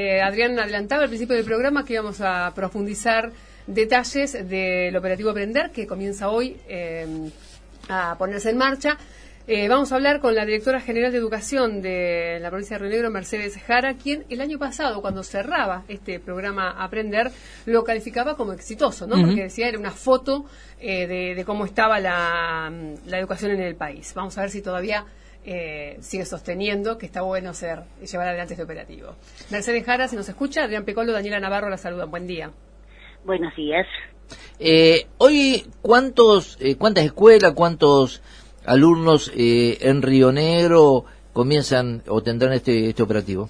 Eh, Adrián adelantaba al principio del programa que íbamos a profundizar detalles del operativo Aprender que comienza hoy eh, a ponerse en marcha. Eh, vamos a hablar con la directora general de Educación de la provincia de Río Negro, Mercedes Jara, quien el año pasado, cuando cerraba este programa Aprender, lo calificaba como exitoso, ¿no? Porque decía era una foto de, cómo estaba la, la educación en el país. Vamos a ver si todavía eh, sigue sosteniendo que está bueno ser llevar adelante este operativo. Mercedes Jara, si nos escucha, Adrián Pecolo, Daniela Navarro la saludan. Buen día. Buenos días. Eh, hoy, ¿cuántos, eh, ¿cuántas escuelas, cuántos alumnos en Río Negro comienzan o tendrán este, este operativo?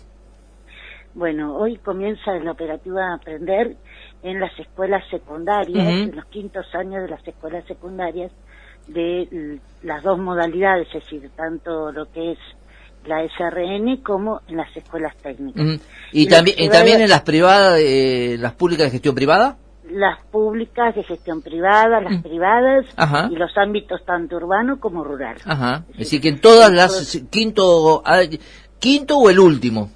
Bueno, hoy comienza el operativo a aprender en las escuelas secundarias, en los quintos años de las escuelas secundarias, de las dos modalidades, es decir, tanto lo que es la SRN como en las escuelas técnicas. ¿Y, también, también en las privadas, eh, las públicas de gestión privada? Las públicas de gestión privada, las privadas y los ámbitos tanto urbano como rural. Ajá. Es, decir, que en todas las, quinto, ah, quinto o el último.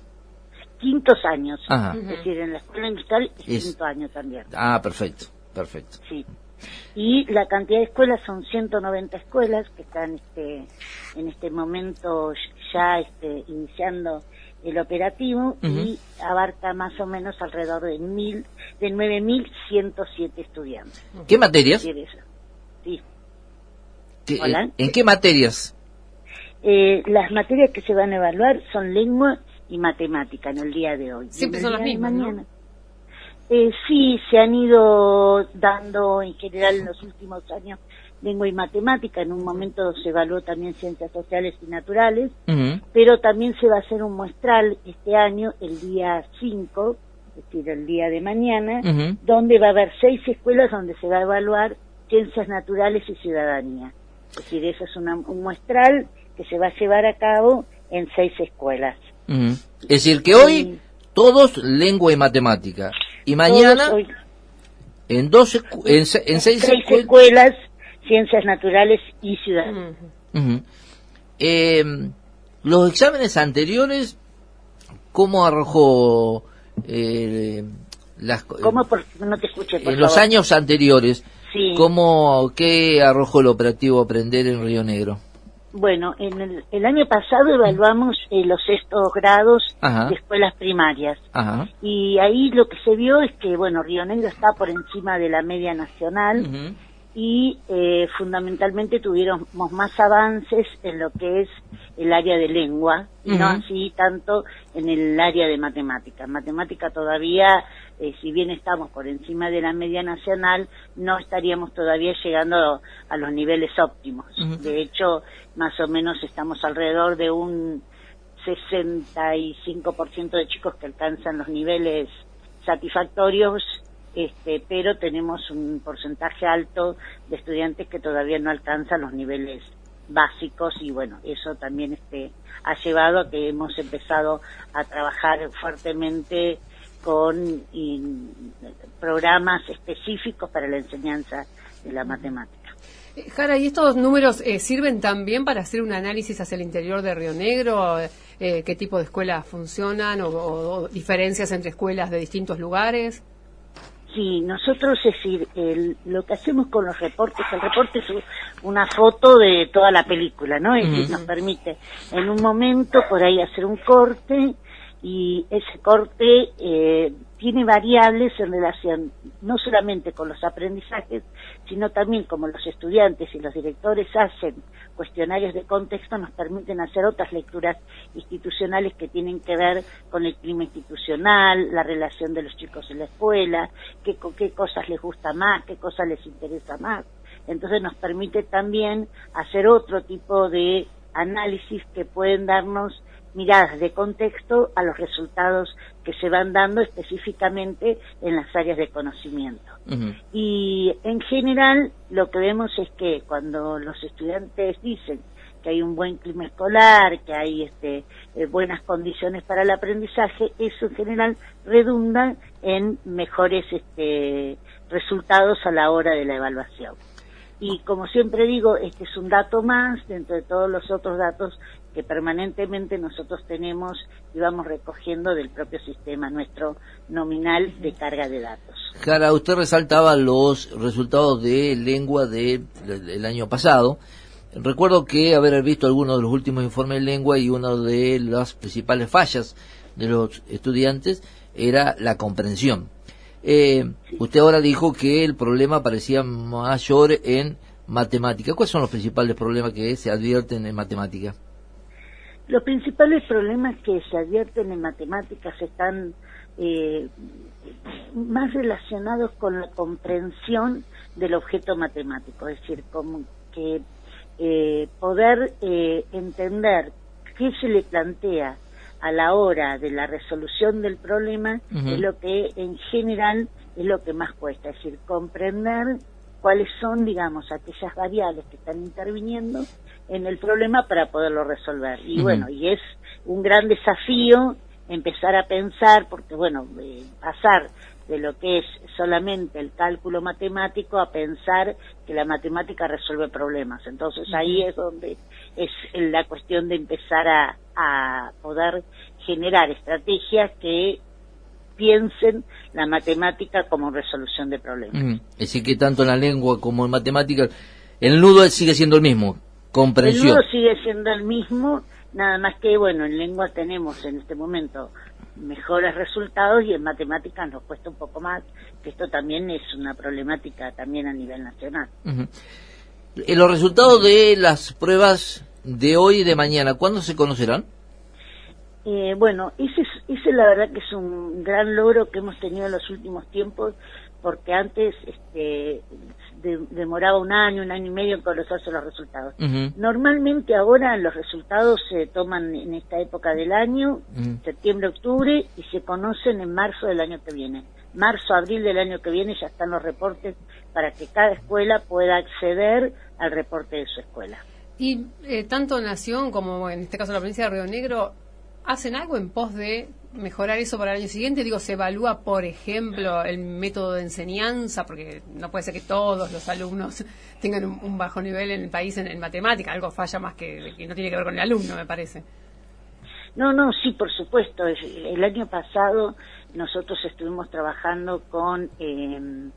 Quintos años. Es decir, en la escuela industrial es quinto año también. Ah, perfecto, perfecto. Sí y la cantidad de escuelas son 190 escuelas que están este, en este momento ya este, iniciando el operativo y abarca más o menos alrededor de mil de 9.107 estudiantes. ¿Qué materias? Sí. ¿En qué materias? Eh, las materias que se van a evaluar son lengua y matemática en el día de hoy. Siempre son las mismas, mañana. Eh, sí, se han ido dando en general en los últimos años lengua y matemática. En un momento se evaluó también ciencias sociales y naturales, pero también se va a hacer un muestral este año, el día 5, es decir, el día de mañana, donde va a haber seis escuelas donde se va a evaluar ciencias naturales y ciudadanía. Es decir, eso es un muestral que se va a llevar a cabo en seis escuelas. Es decir, que hoy todos lengua y matemática. Y mañana, en, dos, en, seis, escuelas, ciencias naturales y ciudad. Em, los exámenes anteriores, ¿cómo arrojó eh, las ¿Cómo no te escuché, en los años anteriores? ¿Cómo, qué arrojó el operativo Aprender en Río Negro? Bueno, en el, año pasado evaluamos eh, los sextos grados de escuelas primarias. Y ahí lo que se vio es que, bueno, Río Negro está por encima de la media nacional y eh, fundamentalmente tuvimos más avances en lo que es el área de lengua y no así tanto en el área de matemática. matemática todavía, eh, si bien estamos por encima de la media nacional, no estaríamos todavía llegando a los niveles óptimos. De hecho, más o menos estamos alrededor de un 65% de chicos que alcanzan los niveles satisfactorios este, pero tenemos un porcentaje alto de estudiantes que todavía no alcanzan los niveles básicos y bueno, eso también este, ha llevado a que hemos empezado a trabajar fuertemente con programas específicos para la enseñanza de la matemática. Eh, Jara, ¿y estos números eh, sirven también para hacer un análisis hacia el interior de Río Negro? Eh, ¿Qué tipo de escuelas funcionan o diferencias entre escuelas de distintos lugares? Sí, nosotros, es decir, lo que hacemos con los reportes, el reporte es una foto de toda la película, ¿no? Es decir, nos permite en un momento por ahí hacer un corte y ese corte eh, tiene variables en relación no solamente con los aprendizajes, sino también como los estudiantes y los directores hacen cuestionarios de contexto, nos permiten hacer otras lecturas institucionales que tienen que ver con el clima institucional, la relación de los chicos en la escuela, qué, qué cosas les gusta más, qué cosas les interesa más. Entonces nos permite también hacer otro tipo de análisis que pueden darnos miradas de contexto a los resultados que se van dando específicamente en las áreas de conocimiento. Y en general lo que vemos es que cuando los estudiantes dicen que hay un buen clima escolar, que hay este, eh, buenas condiciones para el aprendizaje, eso en general redunda en mejores este, resultados a la hora de la evaluación. Y como siempre digo, este es un dato más dentro de todos los otros datos que permanentemente nosotros tenemos y vamos recogiendo del propio sistema nuestro nominal de carga de datos. Cara, usted resaltaba los resultados de lengua del año pasado. Recuerdo que haber visto algunos de los últimos informes de lengua y una de las principales fallas de los estudiantes era la comprensión. Eh, usted ahora dijo que el problema parecía mayor en matemática. ¿Cuáles son los principales problemas que se advierten en matemática? Los principales problemas que se advierten en matemáticas están eh, más relacionados con la comprensión del objeto matemático, es decir, como que eh, poder eh, entender qué se le plantea a la hora de la resolución del problema es lo que en general es lo que más cuesta, es decir, comprender cuáles son, digamos, aquellas variables que están interviniendo en el problema para poderlo resolver. Y bueno, y es un gran desafío empezar a pensar, porque bueno, eh, pasar de lo que es solamente el cálculo matemático a pensar que la matemática resuelve problemas. Entonces ahí es donde es la cuestión de empezar a, a poder generar estrategias que piensen la matemática como resolución de problemas. Es decir, que tanto en la lengua como en matemáticas, el nudo sigue siendo el mismo, comprensión. El nudo sigue siendo el mismo, nada más que, bueno, en lengua tenemos en este momento mejores resultados y en matemáticas nos cuesta un poco más, que esto también es una problemática también a nivel nacional. Eh, los resultados de las pruebas de hoy y de mañana, ¿cuándo se conocerán? Eh, bueno, ese, ese la verdad que es un gran logro que hemos tenido en los últimos tiempos, porque antes este, demoraba un año, un año y medio en conocerse los resultados. Normalmente ahora los resultados se toman en esta época del año, septiembre, octubre, y se conocen en marzo del año que viene. Marzo, abril del año que viene ya están los reportes para que cada escuela pueda acceder al reporte de su escuela. Y eh, tanto Nación como en este caso la provincia de Río Negro hacen algo en pos de mejorar eso para el año siguiente? Digo, ¿se evalúa, por ejemplo, el método de enseñanza? Porque no puede ser que todos los alumnos tengan un, bajo nivel en el país en, matemática. Algo falla más que, que no tiene que ver con el alumno, me parece. No, no, sí, por supuesto. El año pasado nosotros estuvimos trabajando con eh,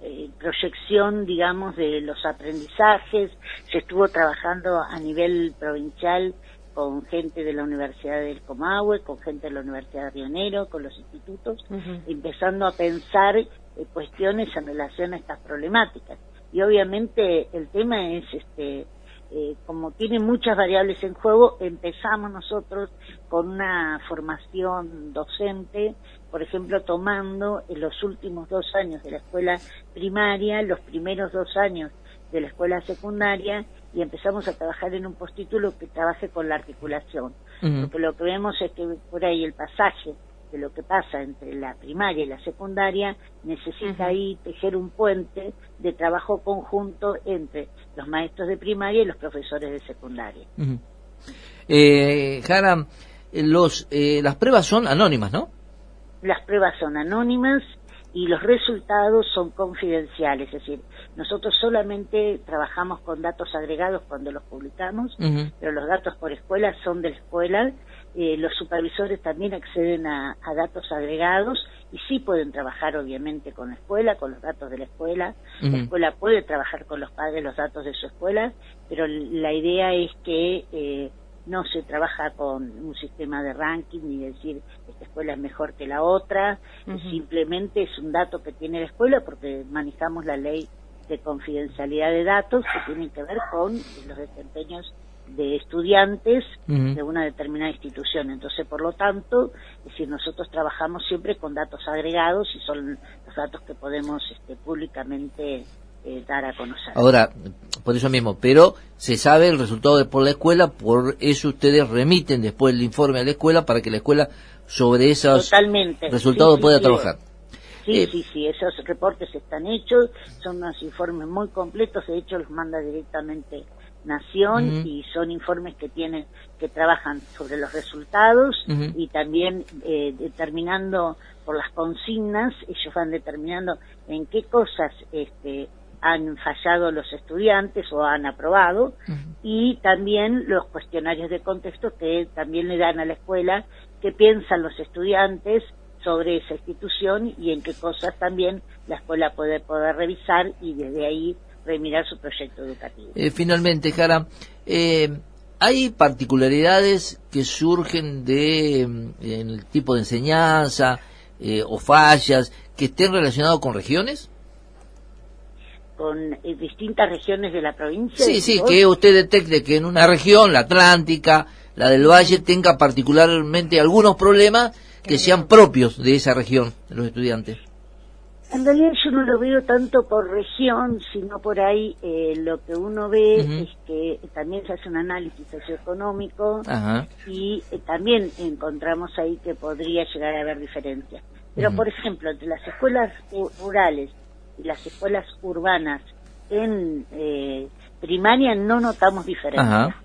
eh, proyección, digamos, de los aprendizajes. Se estuvo trabajando a nivel provincial con gente de la Universidad del Comahue, con gente de la Universidad de Río con los institutos, empezando a pensar eh, cuestiones en relación a estas problemáticas. Y obviamente el tema es, este, eh, como tiene muchas variables en juego, empezamos nosotros con una formación docente, por ejemplo, tomando en los últimos dos años de la escuela primaria, los primeros dos años de la escuela secundaria y empezamos a trabajar en un postítulo que trabaje con la articulación. Porque lo que vemos es que por ahí el pasaje de lo que pasa entre la primaria y la secundaria necesita ahí tejer un puente de trabajo conjunto entre los maestros de primaria y los profesores de secundaria. eh, Jara, los, eh, las pruebas son anónimas, ¿no? Las pruebas son anónimas y los resultados son confidenciales, es decir, nosotros solamente trabajamos con datos agregados cuando los publicamos, pero los datos por escuela son de la escuela, eh, los supervisores también acceden a, datos agregados y sí pueden trabajar obviamente con la escuela, con los datos de la escuela, la escuela puede trabajar con los padres los datos de su escuela, pero la idea es que eh, no se trabaja con un sistema de ranking ni decir escuela es mejor que la otra, simplemente es un dato que tiene la escuela porque manejamos la ley de confidencialidad de datos que tienen que ver con los desempeños de estudiantes de una determinada institución. Entonces, por lo tanto, es decir, nosotros trabajamos siempre con datos agregados y son los datos que podemos este, públicamente eh, dar a conocer. Ahora, por eso mismo, pero se sabe el resultado de por la escuela, por eso ustedes remiten después el informe a la escuela para que la escuela sobre esos resultados pueda trabajar. Sí, eh, sí, sí, esos reportes están hechos, son unos informes muy completos, de hecho los manda directamente Nación y son informes que tienen, que trabajan sobre los resultados y también eh, determinando por las consignas, ellos van determinando en qué cosas este, han fallado los estudiantes o han aprobado y también los cuestionarios de contexto que también le dan a la escuela qué piensan los estudiantes sobre esa institución y en qué cosas también la escuela puede poder revisar y desde ahí remirar su proyecto educativo. Eh, finalmente, Jara, eh, ¿hay particularidades que surgen de mm, el tipo de enseñanza eh, o fallas que estén relacionadas con regiones? Con eh, distintas regiones de la provincia. Sí, sí, que usted detecte que en una región, la Atlántica, la del Valle, tenga particularmente algunos problemas que sean propios de esa región, de los estudiantes. En realidad yo no lo veo tanto por región, sino por ahí eh, lo que uno ve es que también se hace un análisis socioeconómico y eh, también encontramos ahí que podría llegar a haber diferencias. Pero, por ejemplo, entre las escuelas rurales las escuelas urbanas en eh, primaria no notamos diferencia.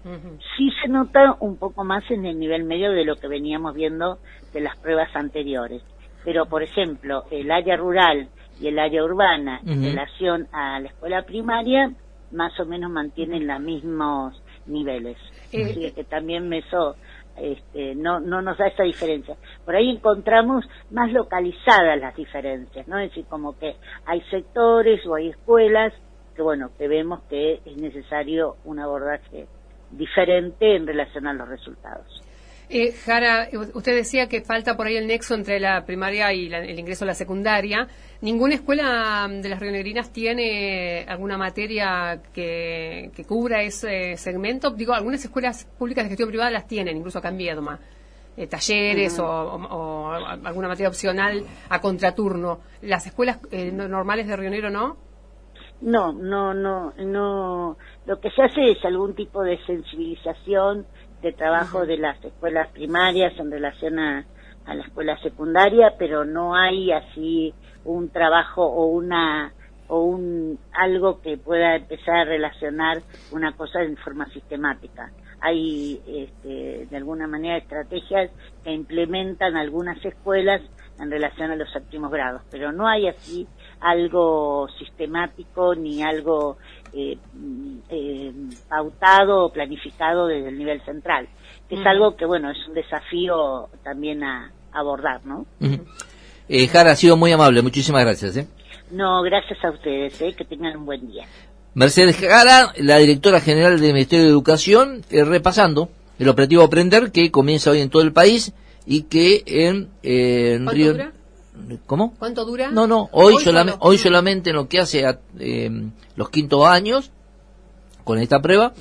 Sí se nota un poco más en el nivel medio de lo que veníamos viendo de las pruebas anteriores. Pero, por ejemplo, el área rural y el área urbana en relación a la escuela primaria más o menos mantienen los mismos niveles. Eh, que también me eso este, no, no nos da esa diferencia. Por ahí encontramos más localizadas las diferencias, ¿no? Es decir, como que hay sectores o hay escuelas que, bueno, que vemos que es necesario un abordaje diferente en relación a los resultados. Eh, Jara, usted decía que falta por ahí el nexo entre la primaria y el ingreso a la secundaria. ¿Ninguna escuela de las rionegrinas tiene alguna materia que, cubra ese segmento? Digo, algunas escuelas públicas de gestión privada las tienen, incluso acá en Viedma. Eh, talleres o, alguna materia opcional a contraturno. ¿Las escuelas eh, normales de Rionero no? No, no, no, no. Lo que se hace es algún tipo de sensibilización de trabajo de las escuelas primarias en relación a, la escuela secundaria, pero no hay así un trabajo o una o un algo que pueda empezar a relacionar una cosa en forma sistemática. Hay este, de alguna manera estrategias que implementan algunas escuelas en relación a los séptimos grados, pero no hay así algo sistemático ni algo eh, eh, pautado o planificado desde el nivel central, que es algo que, bueno, es un desafío también a, abordar, ¿no? eh, Jara, ha sido muy amable, muchísimas gracias. ¿eh? No, gracias a ustedes, ¿eh? que tengan un buen día. Mercedes Jara, la directora general del Ministerio de Educación, eh, repasando el operativo Aprender que comienza hoy en todo el país y que en, en Río... ¿Cómo? ¿Cuánto dura? No, no, hoy, solamente, hoy solamente en lo que hace a eh, los quintos años, con esta prueba,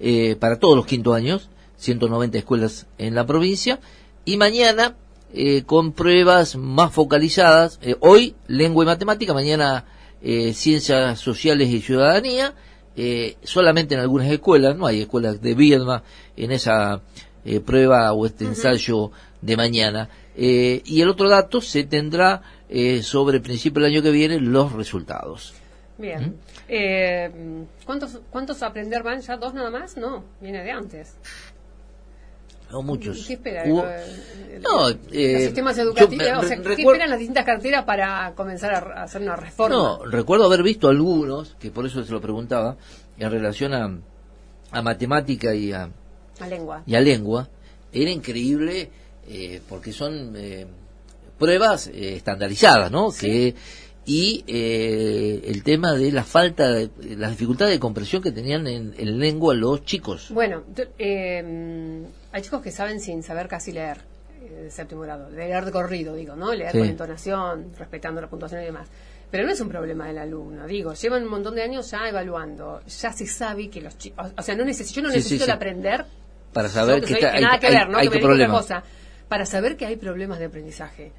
eh, para todos los quintos años, 190 escuelas en la provincia, y mañana eh, con pruebas más focalizadas, hoy lengua y matemática, mañana ciencias sociales y ciudadanía, solamente en algunas escuelas, no hay escuelas de Viedma en esa prueba o este ensayo de mañana. Eh, y el otro dato se tendrá eh, sobre el principio del año que viene los resultados. Bien. ¿Mm? Eh, ¿cuántos, ¿Cuántos aprender van ya? ¿Dos nada más? No, viene de antes. No, muchos. ¿Qué espera? no, los sistemas educativos, o sea, ¿qué esperan las distintas carteras para comenzar a hacer una reforma? No, recuerdo haber visto algunos, que por eso se lo preguntaba, en relación a, a matemática y a, a lengua. Y a lengua. Era increíble eh, porque son eh, pruebas eh, estandarizadas, ¿no? Que y el tema de la falta, de, las dificultades de comprensión que tenían en, lengua los chicos. Bueno, hay chicos que saben sin saber casi leer, de séptimo grado, leer de corrido, digo, ¿no? Leer con entonación, respetando la puntuación y demás. Pero no es un problema del alumno, digo, llevan un montón de años ya evaluando, ya se sabe que los chicos, o sea, no necesito, yo no necesito aprender para saber que, está, nada que ver, ¿no? que, Cosa, para saber que hay problemas de aprendizaje.